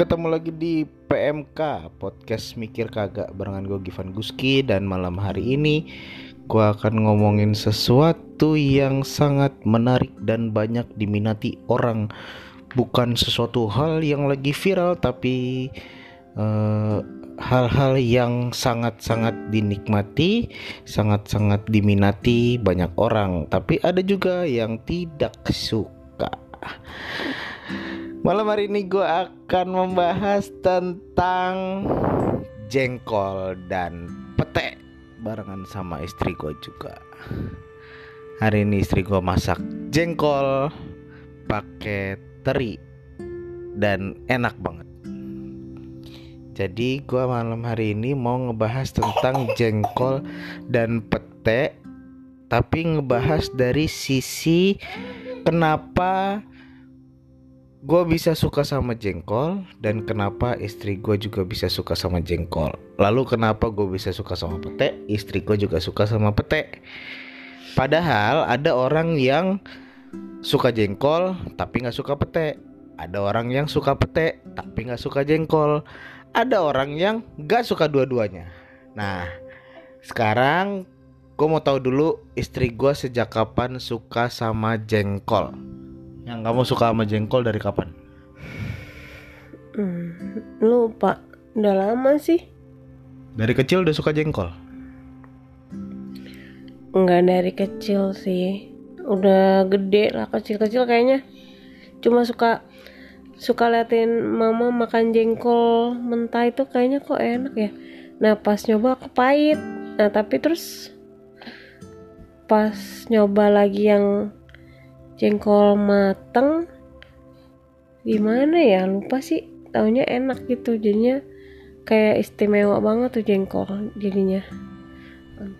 ketemu lagi di PMK Podcast Mikir Kagak barengan gue Givan Guski. Dan malam hari ini gue akan ngomongin sesuatu yang sangat menarik dan banyak diminati orang. Bukan sesuatu hal yang lagi viral tapi eh, hal-hal yang sangat-sangat dinikmati, sangat-sangat diminati banyak orang, tapi ada juga yang tidak suka. Malam hari ini gue akan membahas tentang jengkol dan pete barengan sama istri gue juga. Hari ini istri gue masak jengkol pakai teri dan enak banget. Jadi gue malam hari ini mau ngebahas tentang jengkol dan pete Tapi ngebahas dari sisi kenapa gue bisa suka sama jengkol Dan kenapa istri gue juga bisa suka sama jengkol. Lalu kenapa gue bisa suka sama pete? Istri gue juga suka sama pete. Padahal ada orang yang suka jengkol tapi nggak suka pete. Ada orang yang suka pete tapi nggak suka jengkol. Ada orang yang gak suka dua-duanya. Nah, sekarang gue mau tahu dulu istri gue sejak kapan suka sama jengkol. Yang kamu suka sama jengkol dari kapan? Hmm, lupa. Udah lama sih. Dari kecil udah suka jengkol. Enggak dari kecil sih. Udah gede lah kecil-kecil kayaknya. Cuma suka suka liatin mama makan jengkol mentah itu kayaknya kok enak ya nah pas nyoba aku pahit nah tapi terus pas nyoba lagi yang jengkol mateng. Gimana ya? Lupa sih. Taunya enak gitu. Jadinya kayak istimewa banget tuh jengkol jadinya.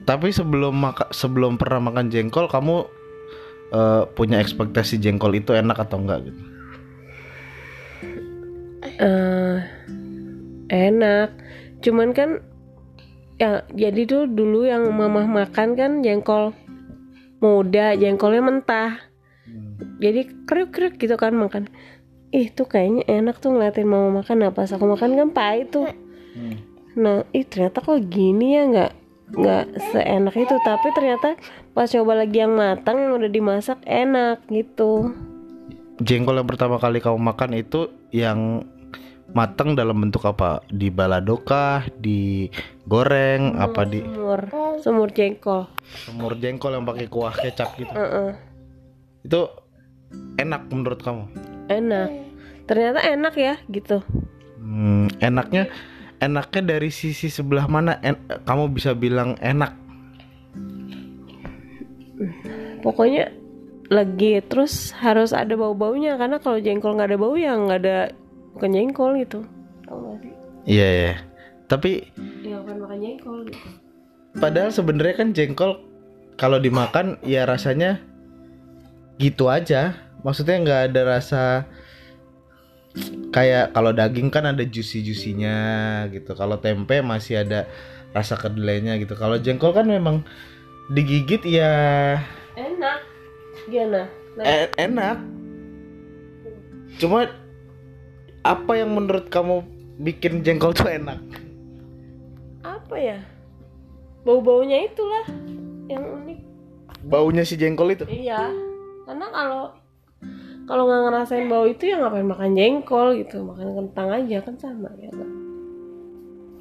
Tapi sebelum maka sebelum pernah makan jengkol kamu uh, punya ekspektasi jengkol itu enak atau enggak gitu? Uh, enak. Cuman kan ya jadi tuh dulu yang mamah makan kan jengkol muda jengkolnya mentah jadi kriuk kriuk gitu kan makan ih tuh kayaknya enak tuh ngeliatin mama makan nah pas aku makan kan pahit tuh Hmm. nah ih ternyata kok gini ya nggak nggak seenak itu tapi ternyata pas coba lagi yang matang yang udah dimasak enak gitu Jengkol yang pertama kali kamu makan itu yang matang dalam bentuk apa? Di balado kah? Di goreng? apa di semur semur jengkol semur jengkol yang pakai kuah kecap gitu? Heeh. Itu enak menurut kamu? enak. Ternyata enak ya gitu. Hmm, enaknya enaknya dari sisi sebelah mana? En- kamu bisa bilang enak? pokoknya lagi terus harus ada bau baunya karena kalau jengkol nggak ada bau ya nggak ada bukan jengkol gitu. Iya ya. Tapi ya bukan makan jengkol gitu. padahal sebenarnya kan jengkol kalau dimakan ya rasanya gitu aja. Maksudnya nggak ada rasa kayak kalau daging kan ada juicy juicynya gitu. Kalau tempe masih ada rasa kedelainya gitu. Kalau jengkol kan memang digigit ya enak gimana nah, e- enak. Cuma apa yang menurut kamu bikin jengkol tuh enak? apa ya bau baunya itulah yang unik Baunya si jengkol itu. iya karena kalau kalau nggak ngerasain bau itu ya ngapain makan jengkol gitu makan kentang aja kan sama ya kan?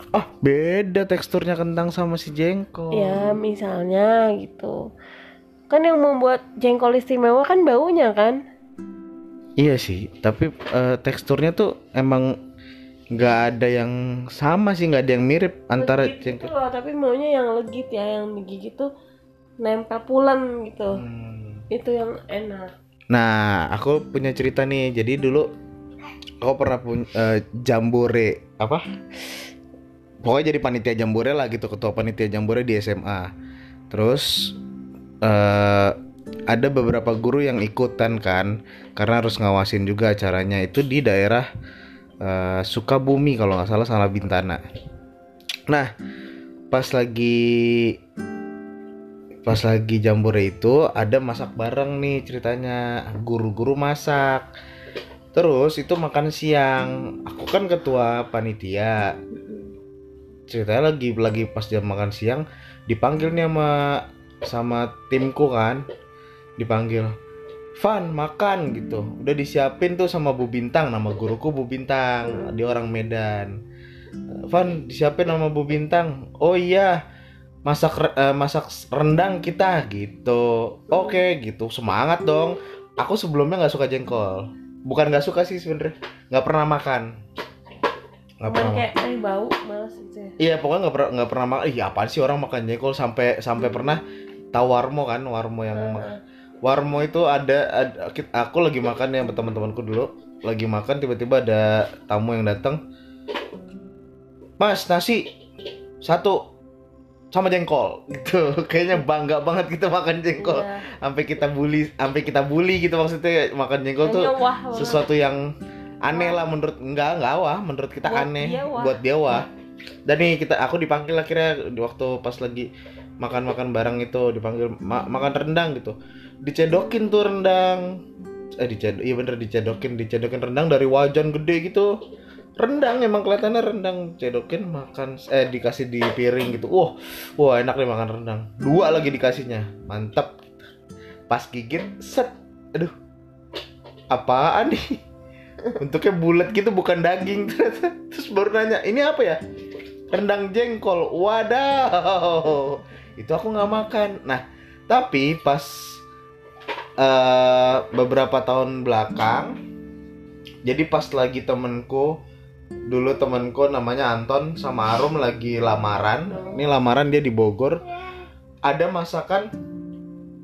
Ah, beda teksturnya kentang sama si jengkol. Ya misalnya gitu Kan yang membuat jengkol istimewa kan baunya kan Iya sih, tapi eh, teksturnya tuh emang nggak ada yang sama sih, nggak ada yang mirip antara Legit gitu jengkol. loh Tapi maunya yang legit ya Yang digigit tuh nempel pulen gitu Hmm. Itu yang enak Nah, aku punya cerita nih. Jadi dulu aku pernah punya jambore apa? Pokoknya jadi panitia jambore lah gitu, ketua panitia jambore di SMA. Terus eh ada beberapa guru yang ikutan kan, karena harus ngawasin juga acaranya itu di daerah eh, Sukabumi kalau nggak salah salah Bintana. Nah, pas lagi pas lagi jambore itu ada masak bareng nih ceritanya. Guru-guru masak. Terus itu makan siang. Aku kan ketua panitia. Ceritanya lagi lagi pas jam makan siang dipanggil nih sama sama timku kan. Dipanggil Van makan gitu. Udah disiapin tuh sama Bu Bintang nama guruku Bu Bintang dia orang Medan. Van disiapin sama Bu Bintang? Oh iya masak eh, masak rendang kita gitu. Oke gitu. Semangat dong. Aku sebelumnya nggak suka jengkol. Bukan nggak suka sih sebenarnya. Nggak pernah makan. Nggak pernah kayak eh bau males gitu ya Iya pokoknya nggak pernah nggak pernah makan. Iya apaan sih orang makan jengkol sampai sampai pernah tahu warmo kan? Warmo yang Heeh. warmo itu ada, ada aku lagi makan ya sama teman-temanku dulu. Lagi makan tiba-tiba ada tamu yang datang. Mas nasi satu sama jengkol. Gitu. Kayaknya bangga banget kita makan jengkol. Iya. sampai kita bully sampai kita bully gitu maksudnya. Makan jengkol tuh Kayaknya wah banget. sesuatu yang aneh lah menurut enggak enggak wah. Menurut kita Buat aneh. dia wah. buat dia wah. Dan nih kita aku dipanggil akhirnya di waktu pas lagi makan-makan bareng itu dipanggil ma- makan rendang gitu. Dicedokin tuh rendang. Eh dicedok iya bener dicedokin dicedokin rendang dari wajan gede gitu rendang emang kelihatannya rendang. Cedokin makan eh dikasih di piring gitu. Wah wah enak nih makan rendang. Dua lagi dikasihnya. Mantap pas gigit set. Aduh. Apaan nih? Bentuknya bulat gitu bukan daging. Ternyata. Terus baru nanya ini apa ya? Rendang jengkol. Wadaw. Itu aku nggak makan. Nah tapi pas eh, beberapa tahun belakang jadi pas lagi temenku dulu temenku namanya Anton sama Arum lagi lamaran. Ini lamaran dia di Bogor. Ada masakan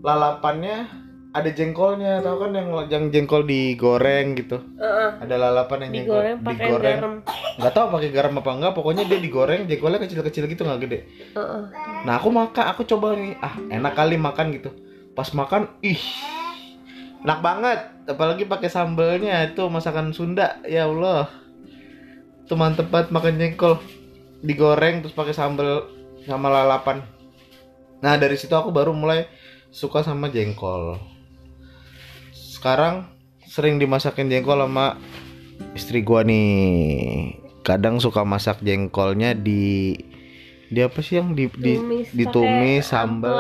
lalapannya ada jengkolnya. Tau kan yang yang jengkol digoreng gitu? Heeh. ada lalapan yang jengkol digoreng pakai digoreng. garam. Nggak tahu pakai garam apa enggak. Pokoknya dia digoreng jengkolnya kecil-kecil gitu nggak gede. Heeh. nah aku makan aku coba nih. Ah enak kali makan gitu. Pas makan ih enak banget. Apalagi pakai sambelnya itu masakan Sunda. Ya Allah itu mantep banget makan jengkol digoreng terus pakai sambel sama lalapan. Nah dari situ aku baru mulai suka sama jengkol. Sekarang sering dimasakin jengkol sama istri gua nih. Kadang suka masak jengkolnya di di apa sih yang di, di Tumis ditumis pakai sambal.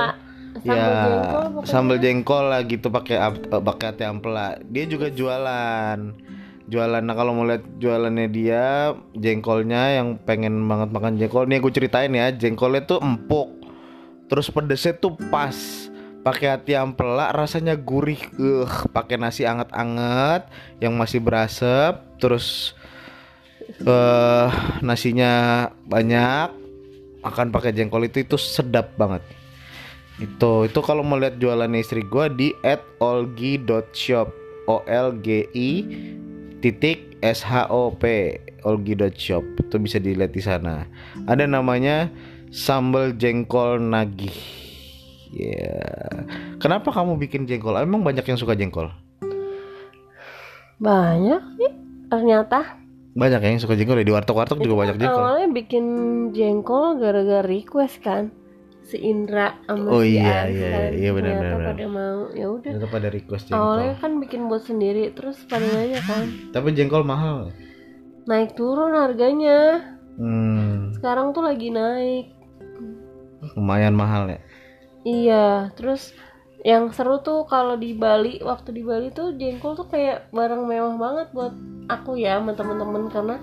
Ya jengkol sambal jengkol lah gitu pakai eh, pakai ati ampela. Dia juga jualan jualan. Nah kalau mau lihat jualannya dia jengkolnya yang pengen banget makan jengkol. Nih gue ceritain ya jengkolnya tuh empuk. Terus pedesnya tuh pas. Pakai hati ampela rasanya gurih. Eh pakai nasi anget-anget yang masih berasap. Terus eh nasinya banyak. Makan pakai jengkol itu itu sedap banget. Itu itu kalau mau lihat jualan istri gua di @olgi.shop o l g i titik s h o p olgi.shop itu bisa dilihat di sana. Ada namanya sambal jengkol nagih. Ya kenapa kamu bikin jengkol? Emang banyak yang suka jengkol? Banyak sih ternyata. Banyak yang suka jengkol ya? Di warteg-warteg juga banyak jengkol. awalnya bikin jengkol gara-gara request kan si Indra sama Oh si iya, Ars iya, kan. iya, benar, Ternyata benar, pada mau. Ya udah. Itu pada request jengkol. Awalnya kan bikin buat sendiri terus pada nanya kan. Tapi jengkol mahal. Naik turun harganya. Hmm, sekarang tuh lagi naik. Lumayan mahal ya? Iya terus yang seru tuh kalau di Bali waktu di Bali tuh jengkol tuh kayak barang mewah banget buat aku ya sama temen-temen karena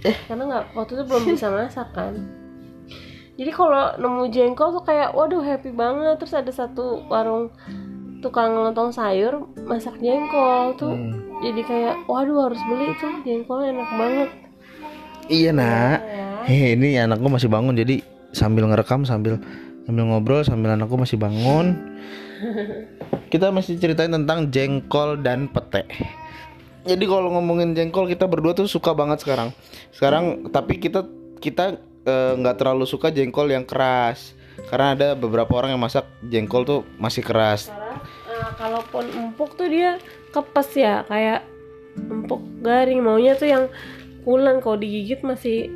Eh. karena nggak waktu itu belum bisa masak kan jadi kalau nemu jengkol tuh kayak waduh happy banget terus ada satu warung tukang lontong sayur masak jengkol tuh Hmm. jadi kayak waduh harus beli tuh jengkolnya enak banget iya nak ya. Hei, ini anakku masih bangun jadi sambil ngerekam sambil sambil ngobrol sambil anakku masih bangun. Kita masih ceritain tentang jengkol dan pete. Jadi kalau ngomongin jengkol kita berdua tuh suka banget sekarang. Sekarang tapi kita kita eh, nggak terlalu suka jengkol yang keras. Karena ada beberapa orang yang masak jengkol tuh masih keras. Karena eh, kalaupun empuk tuh dia kepes ya kayak empuk garing maunya tuh yang pulen kalau digigit masih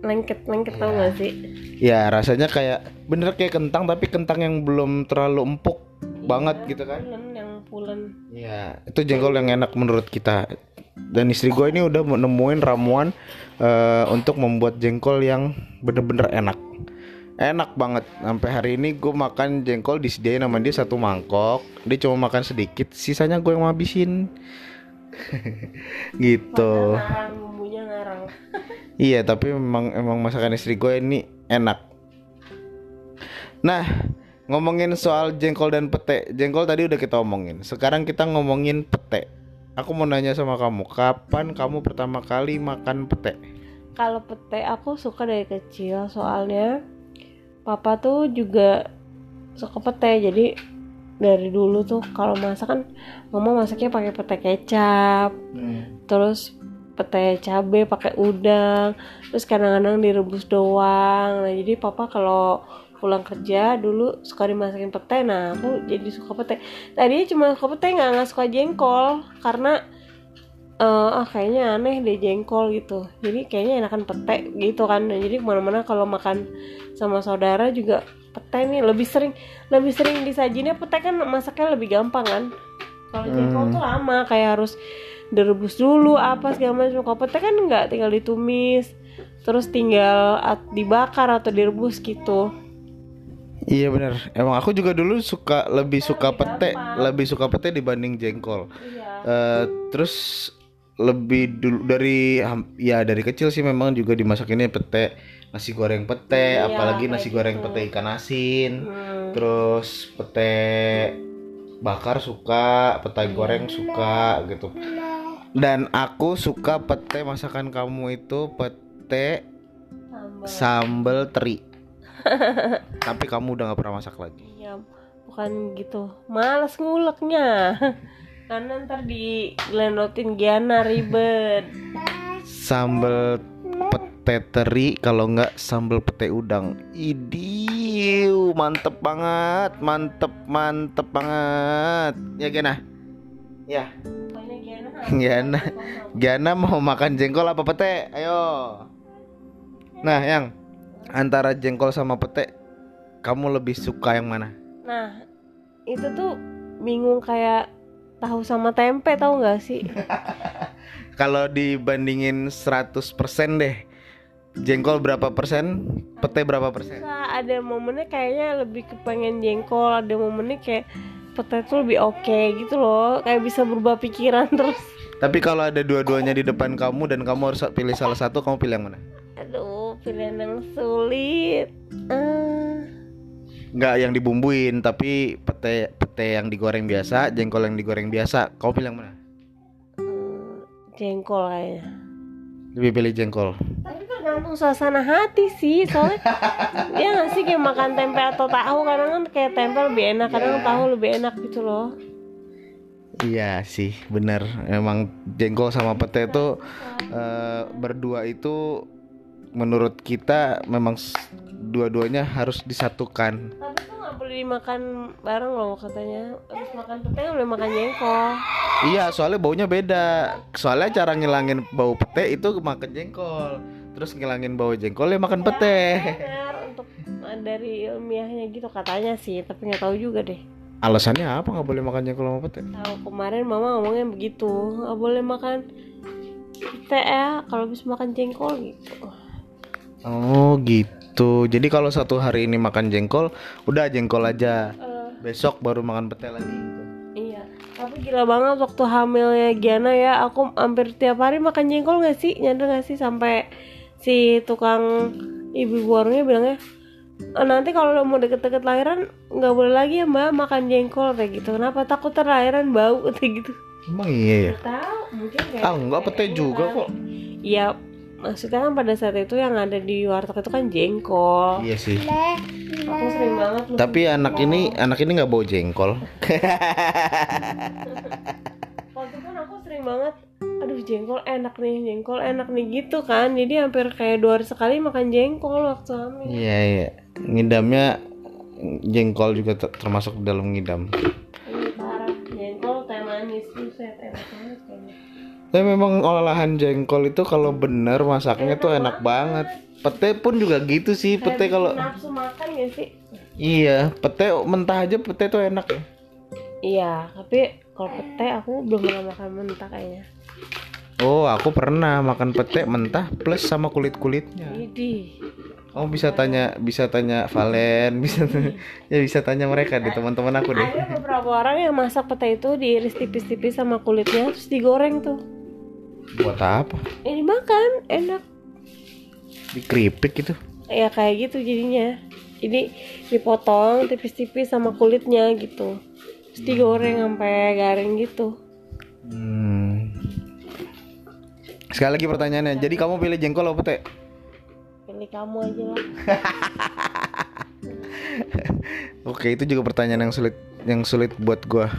lengket-lengket tau Iya. gak sih Ya rasanya kayak bener kayak kentang tapi kentang yang belum terlalu empuk banget gitu kan. pulen yang pulen Iya, itu jengkol yang enak menurut kita. dan istri gue ini udah nemuin ramuan eh, untuk membuat jengkol yang bener-bener enak enak banget sampai hari ini gue makan jengkol disediain sama dia satu mangkok dia cuma makan sedikit sisanya gue yang ngabisin gitu ngarang bumbunya ngarang Iya, tapi memang emang masakan istri gue ini enak. Nah, ngomongin soal jengkol dan pete. Jengkol tadi udah kita omongin. Sekarang kita ngomongin pete. Aku mau nanya sama kamu, kapan kamu pertama kali makan pete? kalau pete aku suka dari kecil soalnya papa tuh juga suka pete. Jadi dari dulu tuh kalau masak kan mama masaknya pakai pete kecap terus pete cabe pakai udang terus kadang-kadang direbus doang. Nah jadi papa kalau pulang kerja dulu suka dimasakin pete. Nah aku jadi suka pete. Tadinya cuma suka pete nggak nggak suka jengkol. Karena eh, ah kayaknya aneh deh jengkol gitu. Jadi kayaknya enakan pete gitu kan. Nah, jadi ke mana-mana kalau makan sama saudara juga pete nih. Lebih sering lebih sering disajinnya pete kan masaknya lebih gampang kan. Kalau jengkol tuh lama kayak harus direbus dulu apa segala macam. Kalau pete kan nggak tinggal ditumis terus tinggal dibakar atau direbus gitu Iya benar. Emang aku juga dulu suka lebih suka pete, lebih suka pete dibanding jengkol. iya Eh, terus lebih dulu dari ya dari kecil sih memang juga dimasakinnya pete nasi goreng pete Iya, apalagi nasi goreng gitu. pete ikan asin Hmm. terus pete bakar suka pete goreng suka gitu dan aku suka pete masakan kamu itu pete Sambal. sambal teri tapi kamu udah nggak pernah masak lagi? Iya, bukan gitu. Males nguleknya. Karena ntar digelendotin Giana ribet. sambal pete teri kalau nggak sambal pete udang. Idiu mantep banget mantep mantep banget. Ya Gena ya. Giana. Giana Giana mau makan jengkol apa pete? Ayo. Nah yang antara jengkol sama pete kamu lebih suka yang mana Nah, itu tuh bingung kayak tahu sama tempe tahu nggak sih? kalau dibandingin 100% deh jengkol berapa persen pete berapa persen Bisa ada momennya kayaknya lebih kepengen jengkol, ada momennya kayak pete tuh lebih oke gitu loh, kayak bisa berubah pikiran terus. Tapi kalau ada dua-duanya di depan kamu dan kamu harus pilih salah satu, kamu pilih yang mana? Aduh, pilihan yang sulit. Eh, Nggak yang dibumbuin, tapi pete pete yang digoreng biasa, jengkol yang digoreng biasa. Kamu pilih yang mana? eh, jengkol kayaknya. Lebih pilih jengkol. Tapi tergantung suasana hati sih, soalnya ya nggak sih kayak makan tempe atau tahu kadang kan kayak tempe lebih enak, kadang tahu lebih enak gitu loh. Iya sih, bener. Emang jengkol sama pete itu eh, berdua itu menurut kita memang dua-duanya harus disatukan. Tapi tuh nggak boleh dimakan bareng loh katanya. Habis makan pete boleh makan jengkol. Iya, soalnya baunya beda. Soalnya cara ngilangin bau pete itu makan jengkol. Terus ngilangin bau jengkol ya makan pete. Benar untuk dari ilmiahnya gitu katanya sih, tapi nggak tahu juga deh. Alasannya apa nggak boleh makan jengkol sama pete? Tahu kemarin mama ngomongnya begitu, nggak boleh makan pete ya kalau habis makan jengkol gitu. Oh gitu. Jadi kalau satu hari ini makan jengkol, udah jengkol aja. Eh, Besok baru makan pete lagi. gitu. Iya, tapi gila banget waktu hamilnya Giana ya, aku hampir tiap hari makan jengkol gak sih? Nyadar gak sih sampai si tukang ibu warungnya bilangnya "Eh, nanti kalau udah mau deket-deket lahiran nggak boleh lagi ya mbak makan jengkol kayak gitu. Kenapa takut terlahiran bau kayak gitu? Emang iya ya? Tahu, mungkin kayak Ah enggak pete kayaknya juga kan. kok. Iya, maksudnya kan pada saat itu yang ada di warteg itu kan jengkol. Iya sih. Aku sering banget. Tapi anak ini anak ini nggak bau jengkol. waktu kan aku sering banget aduh jengkol enak nih jengkol enak nih gitu kan jadi hampir kayak dua hari sekali makan jengkol waktu hamil Iya iya. Ngidamnya jengkol juga ter- termasuk dalam ngidam. ini parah jengkol teh manis enak banget kayaknya Tapi memang olahan jengkol itu kalau bener masaknya tuh enak banget. Pete pun juga gitu sih. Pete Kayak kalau bikin nafsu makan gak sih iya, pete mentah aja pete tuh enak ya. iya tapi kalau pete aku belum pernah makan mentah kayaknya Oh, aku pernah makan pete mentah plus sama kulit-kulitnya. Idi. Oh, bisa tanya, bisa tanya Valen, bisa tanya, ya bisa tanya mereka di teman-teman aku deh. Ada beberapa orang yang masak pete itu diiris tipis-tipis sama kulitnya terus digoreng tuh. Buat apa? Ini makan enak. Dikeripik gitu. Ya kayak gitu jadinya. Ini dipotong tipis-tipis sama kulitnya gitu. Terus digoreng sampai garing gitu. Hmm. Sekali lagi pertanyaannya. Jadi kamu pilih jengkol atau pete? Pilih kamu aja lah. Oke, itu juga pertanyaan yang sulit yang sulit buat gua.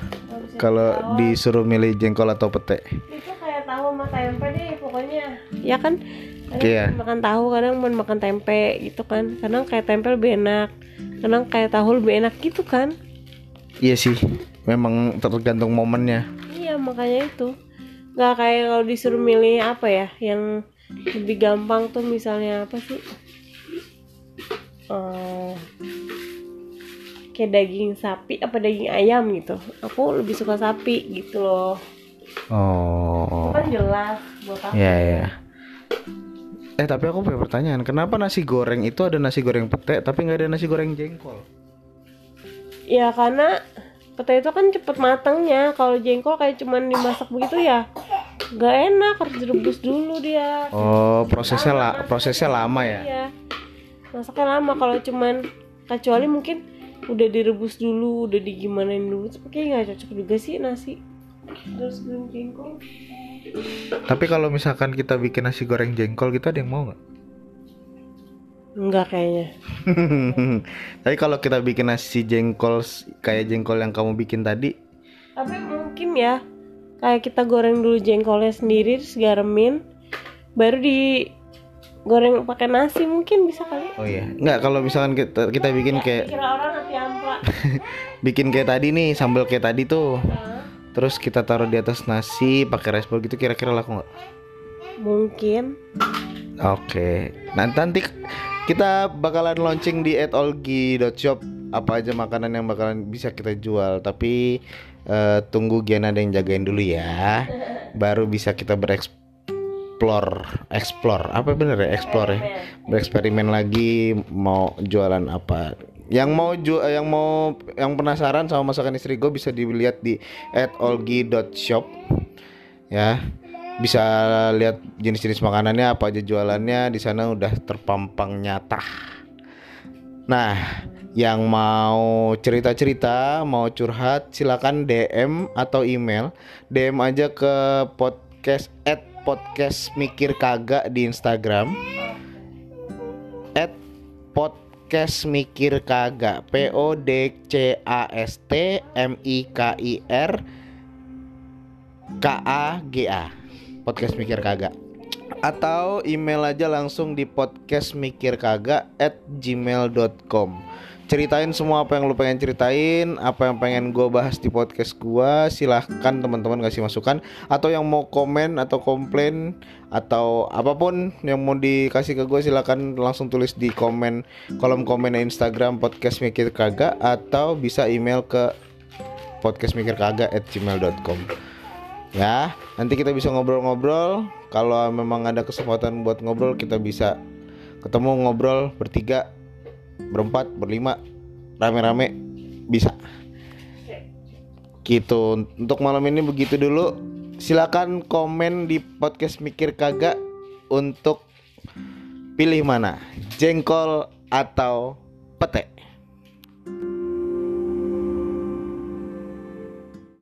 Kalau disuruh milih jengkol atau pete. itu kayak tahu sama tempe deh pokoknya. Ya kan? Kadang Iya. makan tahu, kadang mau makan tempe gitu kan. Kadang kayak tempe lebih enak. Kadang kayak tahu lebih enak gitu kan. Iya sih. Memang tergantung momennya. Iya makanya itu nggak kayak kalau disuruh milih apa ya yang lebih gampang tuh misalnya apa sih Eh, kayak daging sapi apa daging ayam gitu aku lebih suka sapi gitu loh Oh. kan jelas buat aku Iya, iya. Eh, tapi aku punya pertanyaan. Kenapa nasi goreng itu ada nasi goreng pete tapi nggak ada nasi goreng jengkol? ya karena pete itu kan cepet matangnya kalau jengkol kayak cuman dimasak begitu ya nggak enak harus direbus dulu dia Oh, prosesnya la prosesnya lama ya. Iya. Masaknya lama kalau cuman kecuali mungkin udah direbus dulu, udah digimanain dulu, tapi kayak nggak cocok juga sih nasi. Terus goreng jengkol. Tapi kalau misalkan kita bikin nasi goreng jengkol gitu ada yang mau nggak? Enggak kayaknya. Tapi kalau kita bikin nasi jengkol kayak jengkol yang kamu bikin tadi, Tapi mungkin ya kayak kita goreng dulu jengkolnya sendiri terus garemin baru di goreng pakai nasi mungkin bisa kali. oh iya, nggak kalau misalkan kita kita bikin kayak Kira orang bikin kayak tadi nih sambal kayak tadi tuh? Terus kita taruh di atas nasi pakai rice bowl gitu kira-kira laku nggak? mungkin. Oke, nanti nanti kita bakalan launching di @olgi.shop apa aja makanan yang bakalan bisa kita jual. Tapi eh, tunggu Gian ada yang jagain dulu ya, baru bisa kita bereksplor, explore apa bener ya explore ya, bereksperimen lagi mau jualan apa. Yang mau ju yang mau yang penasaran sama masakan istri gue bisa dilihat di @olgi.shop ya bisa lihat jenis-jenis makanannya apa aja jualannya di sana udah terpampang nyata. Nah, yang mau cerita-cerita, mau curhat, silakan DM atau email. DM aja ke podcast at podcast mikir kagak di Instagram. At podcast mikir kagak. P O D C A S T M I K I R K A G A. Podcast mikir kagak. Atau email aja langsung di podcastmikirkagak at gmail.com ceritain semua apa yang lu pengen ceritain apa yang pengen gue bahas di podcast gua silahkan teman-teman kasih masukan atau yang mau komen atau komplain atau apa pun yang mau dikasih ke gue silahkan langsung tulis di komen kolom komen Instagram podcast mikir kagak atau bisa email ke podcastmikirkagak at gmail.com ya nanti kita bisa ngobrol-ngobrol. Kalau memang ada kesempatan buat ngobrol kita bisa ketemu ngobrol bertiga berempat berlima rame-rame bisa. Gitu. Untuk malam ini begitu dulu. Silakan komen di podcast mikir kagak untuk pilih mana. Jengkol atau pete